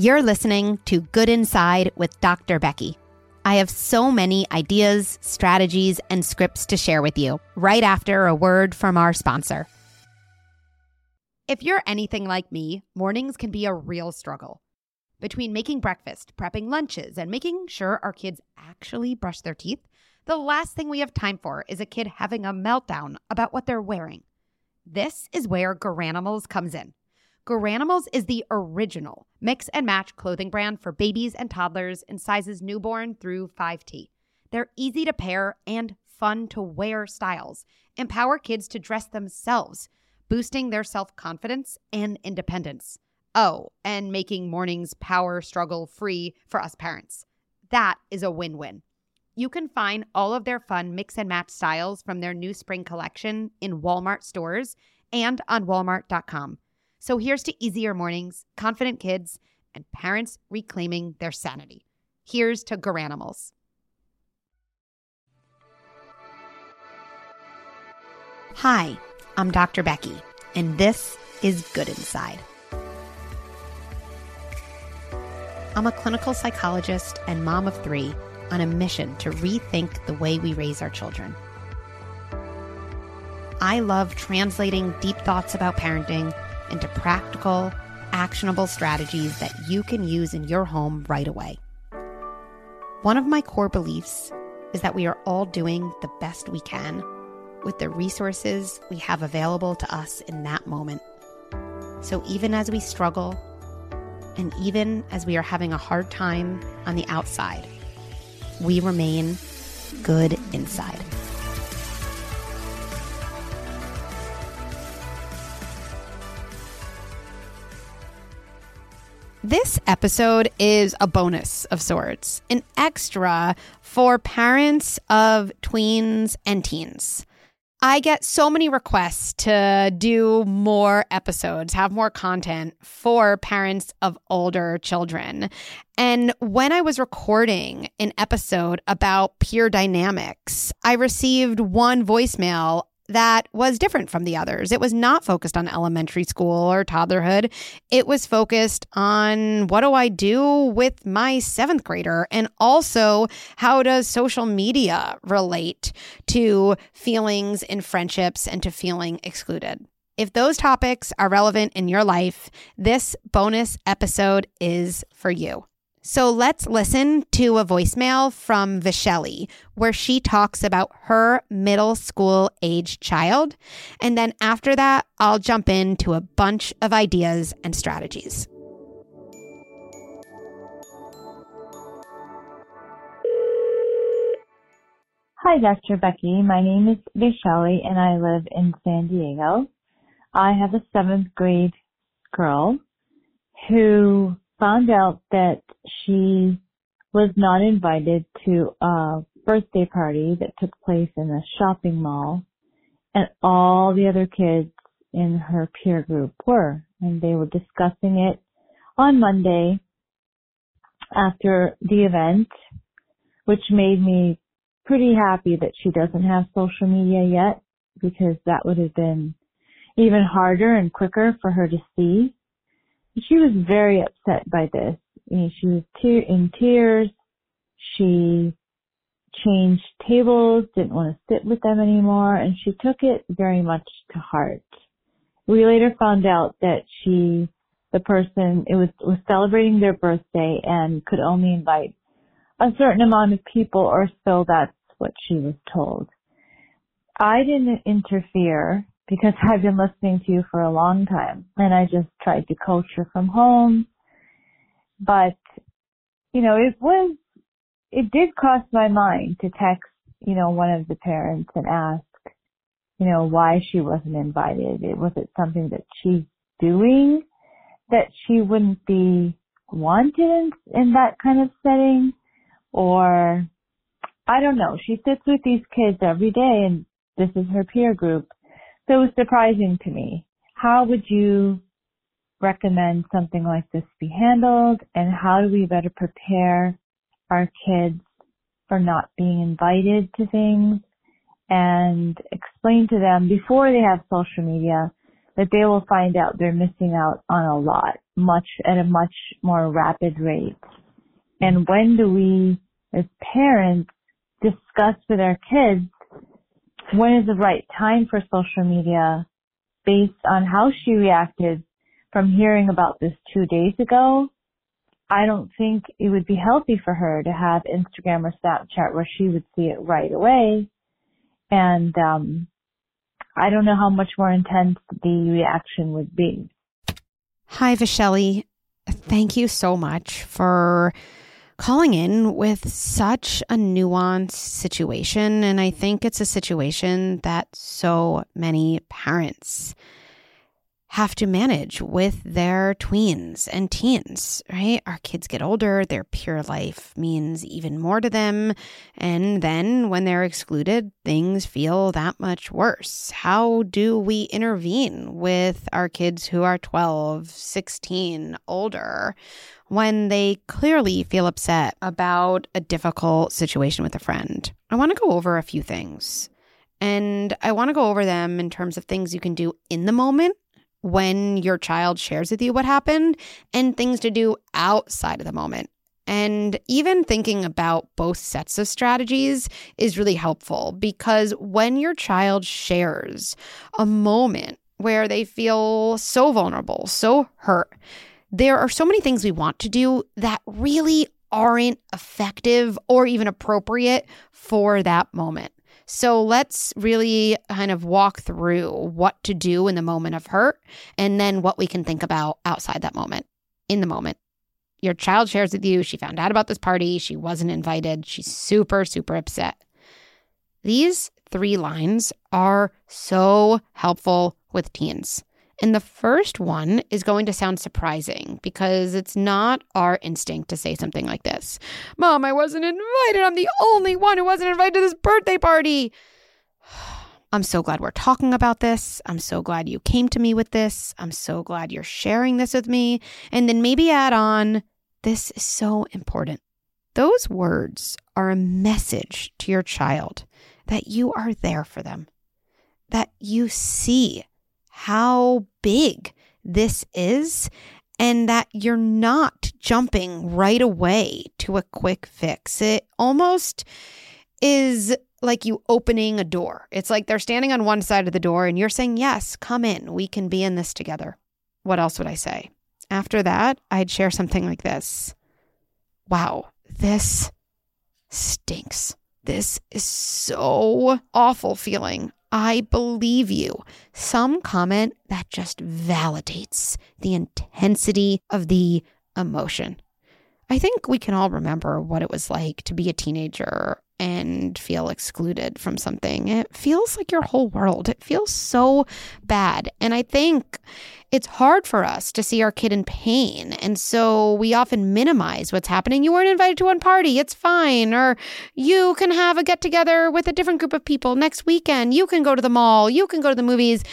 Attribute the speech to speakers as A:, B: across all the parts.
A: You're listening to Good Inside with Dr. Becky. I have so many ideas, strategies, and scripts to share with you right after a word from our sponsor. If you're anything like me, mornings can be a real struggle. Between making breakfast, prepping lunches, and making sure our kids actually brush their teeth, the last thing we have time for is a kid having a meltdown about what they're wearing. This is where Garanimals comes in. Garanimals is the original mix and match clothing brand for babies and toddlers in sizes newborn through 5T. They're easy to pair and fun to wear styles, empower kids to dress themselves, boosting their self confidence and independence. Oh, and making mornings power struggle free for us parents. That is a win win. You can find all of their fun mix and match styles from their new spring collection in Walmart stores and on walmart.com. So here's to easier mornings, confident kids, and parents reclaiming their sanity. Here's to Garanimals. Hi, I'm Dr. Becky, and this is Good Inside. I'm a clinical psychologist and mom of three on a mission to rethink the way we raise our children. I love translating deep thoughts about parenting into practical, actionable strategies that you can use in your home right away. One of my core beliefs is that we are all doing the best we can with the resources we have available to us in that moment. So even as we struggle, and even as we are having a hard time on the outside, we remain good inside. This episode is a bonus of sorts, an extra for parents of tweens and teens. I get so many requests to do more episodes, have more content for parents of older children. And when I was recording an episode about peer dynamics, I received one voicemail that was different from the others. It was not focused on elementary school or toddlerhood. It was focused on what do I do with my seventh grader? And also, how does social media relate to feelings in friendships and to feeling excluded? If those topics are relevant in your life, this bonus episode is for you. So let's listen to a voicemail from Vishelli where she talks about her middle school age child. And then after that, I'll jump into a bunch of ideas and strategies.
B: Hi, Dr. Becky. My name is Vishelli and I live in San Diego. I have a seventh grade girl who found out that she was not invited to a birthday party that took place in a shopping mall and all the other kids in her peer group were and they were discussing it on Monday after the event which made me pretty happy that she doesn't have social media yet because that would have been even harder and quicker for her to see she was very upset by this. Mean, she was te- in tears. She changed tables, didn't want to sit with them anymore, and she took it very much to heart. We later found out that she, the person, it was, was celebrating their birthday and could only invite a certain amount of people or so that's what she was told. I didn't interfere because I've been listening to you for a long time and I just tried to her from home. But, you know, it was, it did cross my mind to text, you know, one of the parents and ask, you know, why she wasn't invited. Was it something that she's doing that she wouldn't be wanted in, in that kind of setting? Or, I don't know. She sits with these kids every day and this is her peer group so surprising to me. How would you recommend something like this be handled and how do we better prepare our kids for not being invited to things and explain to them before they have social media that they will find out they're missing out on a lot, much at a much more rapid rate. And when do we, as parents, discuss with our kids when is the right time for social media based on how she reacted from hearing about this two days ago I don't think it would be healthy for her to have Instagram or Snapchat where she would see it right away. And um, I don't know how much more intense the reaction would be.
A: Hi, Vishelli. Thank you so much for calling in with such a nuanced situation. And I think it's a situation that so many parents have to manage with their tweens and teens, right? Our kids get older, their pure life means even more to them. And then when they're excluded, things feel that much worse. How do we intervene with our kids who are 12, 16, older? When they clearly feel upset about a difficult situation with a friend, I want to go over a few things. And I want to go over them in terms of things you can do in the moment when your child shares with you what happened and things to do outside of the moment. And even thinking about both sets of strategies is really helpful because when your child shares a moment where they feel so vulnerable, so hurt, there are so many things we want to do that really aren't effective or even appropriate for that moment. So let's really kind of walk through what to do in the moment of hurt and then what we can think about outside that moment, in the moment. Your child shares with you, she found out about this party, she wasn't invited, she's super, super upset. These three lines are so helpful with teens. And the first one is going to sound surprising because it's not our instinct to say something like this Mom, I wasn't invited. I'm the only one who wasn't invited to this birthday party. I'm so glad we're talking about this. I'm so glad you came to me with this. I'm so glad you're sharing this with me. And then maybe add on, this is so important. Those words are a message to your child that you are there for them, that you see how big this is and that you're not jumping right away to a quick fix. It almost is like you opening a door. It's like they're standing on one side of the door and you're saying, Yes, come in. We can be in this together. What else would I say? After that, I'd share something like this Wow, this stinks. This is so awful feeling. I believe you. Some comment that just validates the intensity of the emotion. I think we can all remember what it was like to be a teenager and feel excluded from something. It feels like your whole world. It feels so bad. And I think it's hard for us to see our kid in pain. And so we often minimize what's happening. You weren't invited to one party, it's fine. Or you can have a get together with a different group of people next weekend. You can go to the mall, you can go to the movies.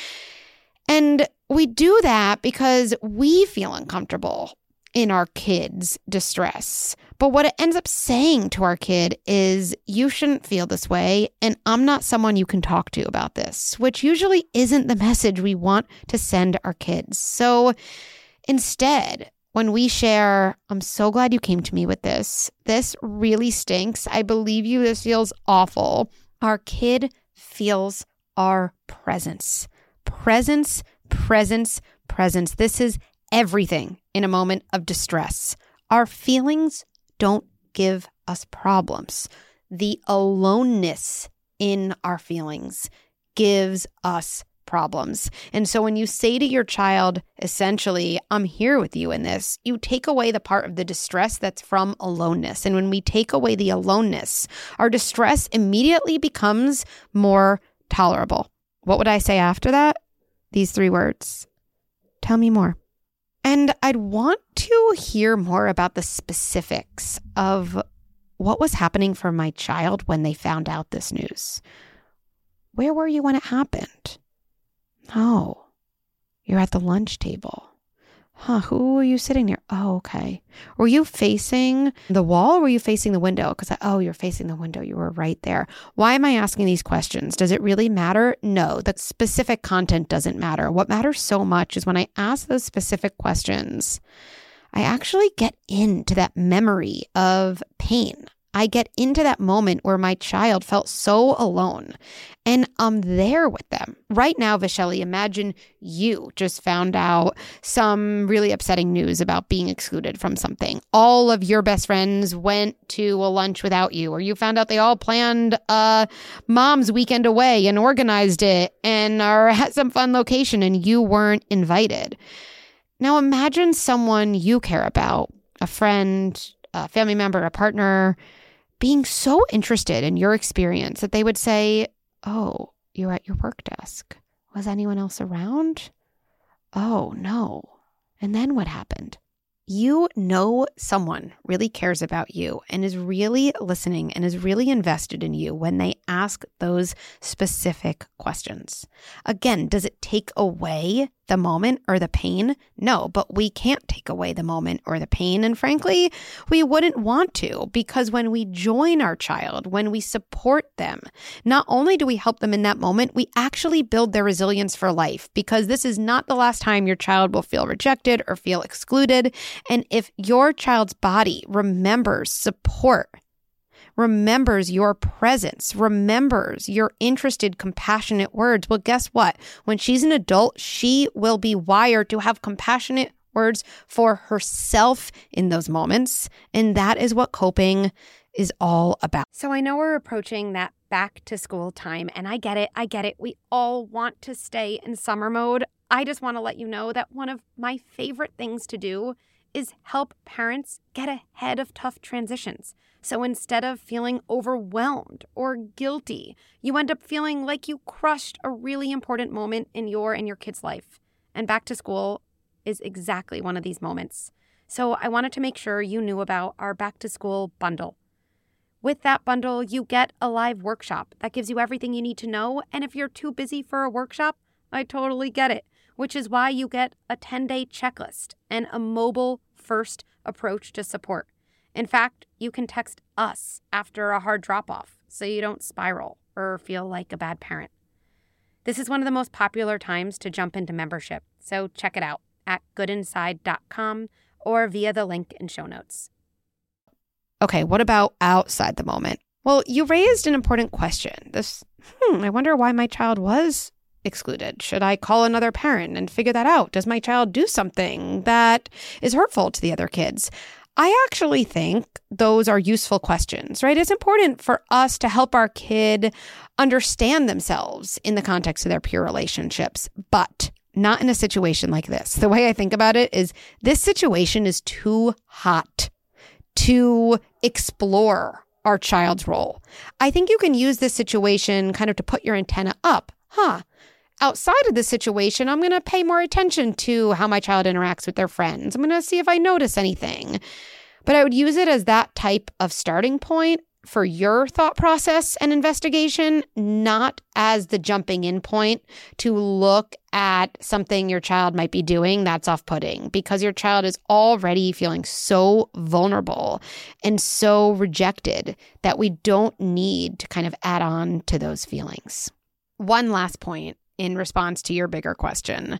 A: And we do that because we feel uncomfortable in our kids' distress. But what it ends up saying to our kid is, you shouldn't feel this way, and I'm not someone you can talk to about this, which usually isn't the message we want to send our kids. So instead, when we share, I'm so glad you came to me with this. This really stinks. I believe you. This feels awful. Our kid feels our presence. Presence, presence, presence. This is everything in a moment of distress. Our feelings don't give us problems. The aloneness in our feelings gives us problems. And so when you say to your child, essentially, I'm here with you in this, you take away the part of the distress that's from aloneness. And when we take away the aloneness, our distress immediately becomes more tolerable. What would I say after that? These three words Tell me more. And I'd want to hear more about the specifics of what was happening for my child when they found out this news. Where were you when it happened? Oh, you're at the lunch table. Huh, who were you sitting near? Oh, okay. Were you facing the wall or were you facing the window? Because, oh, you're facing the window. You were right there. Why am I asking these questions? Does it really matter? No, the specific content doesn't matter. What matters so much is when I ask those specific questions, I actually get into that memory of pain. I get into that moment where my child felt so alone and I'm there with them. Right now, Vishelli, imagine you just found out some really upsetting news about being excluded from something. All of your best friends went to a lunch without you, or you found out they all planned a mom's weekend away and organized it and are at some fun location and you weren't invited. Now imagine someone you care about, a friend, a family member, a partner being so interested in your experience that they would say, Oh, you're at your work desk. Was anyone else around? Oh, no. And then what happened? You know someone really cares about you and is really listening and is really invested in you when they ask those specific questions. Again, does it take away the moment or the pain? No, but we can't take away the moment or the pain. And frankly, we wouldn't want to because when we join our child, when we support them, not only do we help them in that moment, we actually build their resilience for life because this is not the last time your child will feel rejected or feel excluded. And if your child's body remembers support, remembers your presence, remembers your interested, compassionate words. Well, guess what? When she's an adult, she will be wired to have compassionate words for herself in those moments. And that is what coping is all about. So I know we're approaching that back to school time, and I get it. I get it. We all want to stay in summer mode. I just want to let you know that one of my favorite things to do is help parents get ahead of tough transitions. So instead of feeling overwhelmed or guilty, you end up feeling like you crushed a really important moment in your and your kid's life. And back to school is exactly one of these moments. So I wanted to make sure you knew about our back to school bundle. With that bundle, you get a live workshop that gives you everything you need to know. And if you're too busy for a workshop, I totally get it, which is why you get a 10 day checklist and a mobile first approach to support. In fact, you can text us after a hard drop off so you don't spiral or feel like a bad parent. This is one of the most popular times to jump into membership, so check it out at goodinside.com or via the link in show notes. Okay, what about outside the moment? Well, you raised an important question. This, hmm, I wonder why my child was excluded? Should I call another parent and figure that out? Does my child do something that is hurtful to the other kids? I actually think those are useful questions, right? It's important for us to help our kid understand themselves in the context of their peer relationships, but not in a situation like this. The way I think about it is this situation is too hot to explore our child's role. I think you can use this situation kind of to put your antenna up. Huh, outside of this situation, I'm going to pay more attention to how my child interacts with their friends. I'm going to see if I notice anything. But I would use it as that type of starting point for your thought process and investigation, not as the jumping in point to look at something your child might be doing that's off putting because your child is already feeling so vulnerable and so rejected that we don't need to kind of add on to those feelings. One last point in response to your bigger question.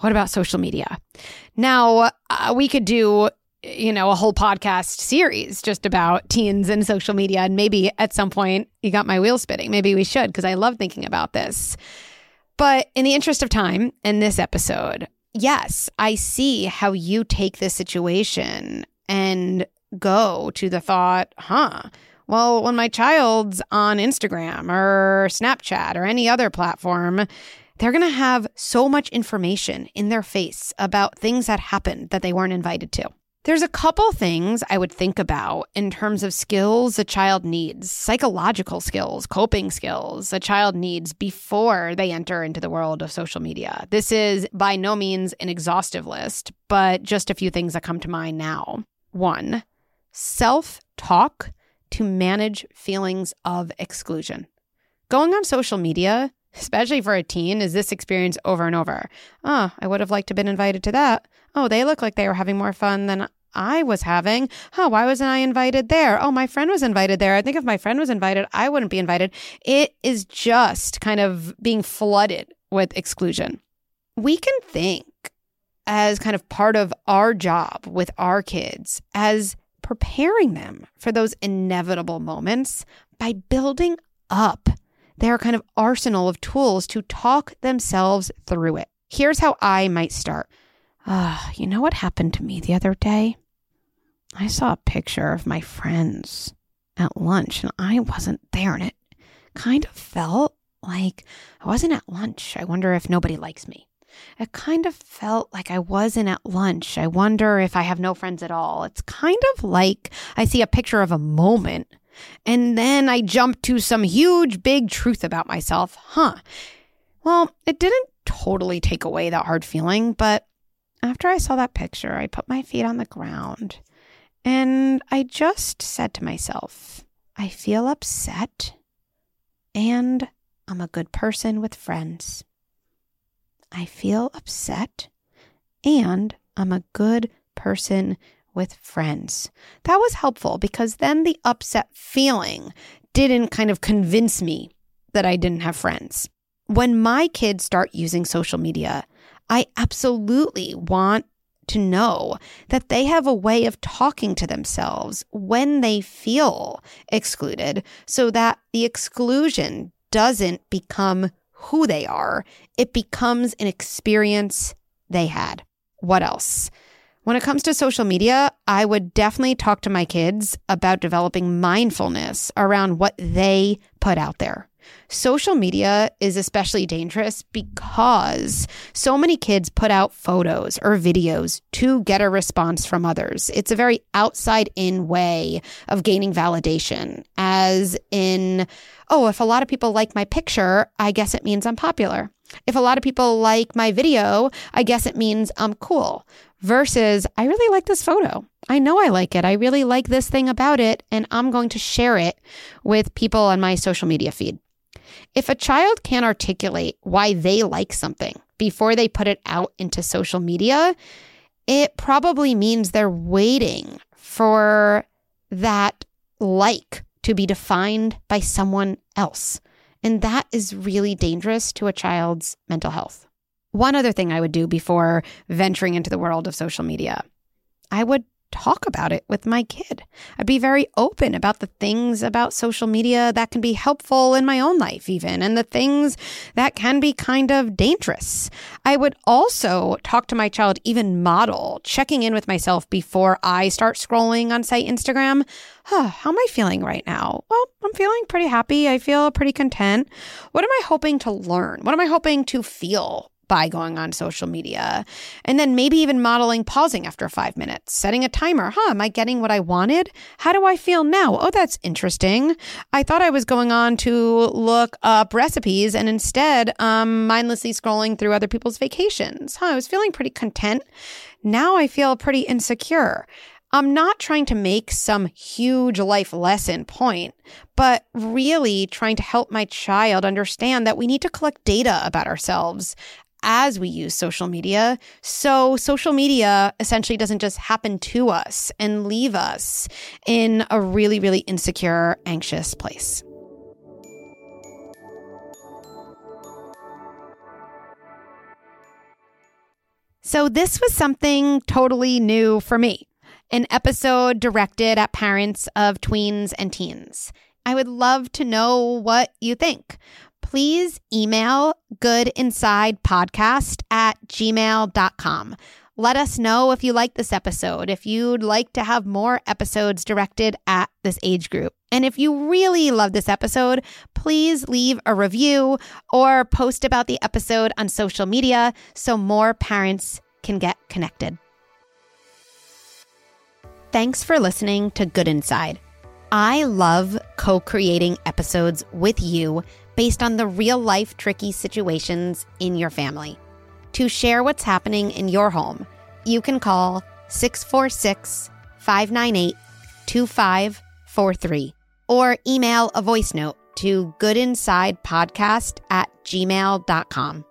A: What about social media? Now, uh, we could do you know, a whole podcast series just about teens and social media. And maybe at some point you got my wheels spinning. Maybe we should, because I love thinking about this. But in the interest of time in this episode, yes, I see how you take this situation and go to the thought, huh, well, when my child's on Instagram or Snapchat or any other platform, they're going to have so much information in their face about things that happened that they weren't invited to. There's a couple things I would think about in terms of skills a child needs, psychological skills, coping skills a child needs before they enter into the world of social media. This is by no means an exhaustive list, but just a few things that come to mind now. One, self talk to manage feelings of exclusion. Going on social media especially for a teen, is this experience over and over. Oh, I would have liked to have been invited to that. Oh, they look like they were having more fun than I was having. Huh, why wasn't I invited there? Oh, my friend was invited there. I think if my friend was invited, I wouldn't be invited. It is just kind of being flooded with exclusion. We can think as kind of part of our job with our kids as preparing them for those inevitable moments by building up their kind of arsenal of tools to talk themselves through it. Here's how I might start. Uh, you know what happened to me the other day? I saw a picture of my friends at lunch and I wasn't there, and it kind of felt like I wasn't at lunch. I wonder if nobody likes me. It kind of felt like I wasn't at lunch. I wonder if I have no friends at all. It's kind of like I see a picture of a moment and then I jump to some huge big truth about myself. Huh. Well, it didn't totally take away that hard feeling, but after I saw that picture, I put my feet on the ground and I just said to myself, I feel upset and I'm a good person with friends. I feel upset and I'm a good person with friends. That was helpful because then the upset feeling didn't kind of convince me that I didn't have friends. When my kids start using social media, I absolutely want to know that they have a way of talking to themselves when they feel excluded so that the exclusion doesn't become who they are, it becomes an experience they had. What else? When it comes to social media, I would definitely talk to my kids about developing mindfulness around what they put out there. Social media is especially dangerous because so many kids put out photos or videos to get a response from others. It's a very outside in way of gaining validation, as in, oh, if a lot of people like my picture, I guess it means I'm popular. If a lot of people like my video, I guess it means I'm cool. Versus, I really like this photo. I know I like it. I really like this thing about it, and I'm going to share it with people on my social media feed. If a child can't articulate why they like something before they put it out into social media, it probably means they're waiting for that like to be defined by someone else. And that is really dangerous to a child's mental health. One other thing I would do before venturing into the world of social media I would talk about it with my kid. I'd be very open about the things about social media that can be helpful in my own life, even, and the things that can be kind of dangerous. I would also talk to my child, even model, checking in with myself before I start scrolling on, say, Instagram. Huh, how am I feeling right now? Well, I'm feeling pretty happy. I feel pretty content. What am I hoping to learn? What am I hoping to feel by going on social media. And then maybe even modeling pausing after five minutes, setting a timer. Huh, am I getting what I wanted? How do I feel now? Oh, that's interesting. I thought I was going on to look up recipes and instead um, mindlessly scrolling through other people's vacations. Huh, I was feeling pretty content. Now I feel pretty insecure. I'm not trying to make some huge life lesson point, but really trying to help my child understand that we need to collect data about ourselves as we use social media. So social media essentially doesn't just happen to us and leave us in a really, really insecure, anxious place. So, this was something totally new for me an episode directed at parents of tweens and teens. I would love to know what you think please email goodinsidepodcast at gmail.com. Let us know if you like this episode, if you'd like to have more episodes directed at this age group. And if you really love this episode, please leave a review or post about the episode on social media so more parents can get connected. Thanks for listening to Good Inside. I love co creating episodes with you based on the real life tricky situations in your family. To share what's happening in your home, you can call 646 598 2543 or email a voice note to goodinsidepodcast at gmail.com.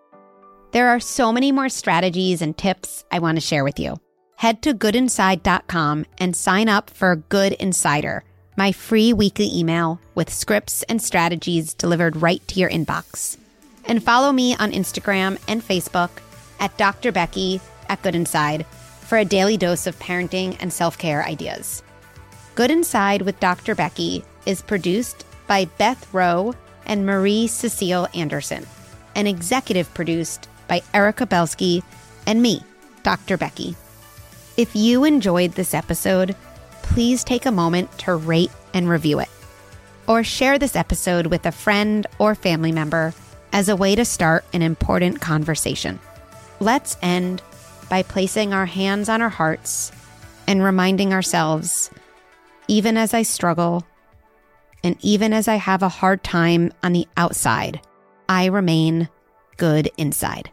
A: There are so many more strategies and tips I want to share with you. Head to goodinside.com and sign up for Good Insider, my free weekly email with scripts and strategies delivered right to your inbox. And follow me on Instagram and Facebook at Dr. Becky at Good Inside for a daily dose of parenting and self care ideas. Good Inside with Dr. Becky is produced by Beth Rowe and Marie Cecile Anderson and executive produced by Erica Belsky and me, Dr. Becky. If you enjoyed this episode, please take a moment to rate and review it. Or share this episode with a friend or family member as a way to start an important conversation. Let's end by placing our hands on our hearts and reminding ourselves even as I struggle, and even as I have a hard time on the outside, I remain good inside.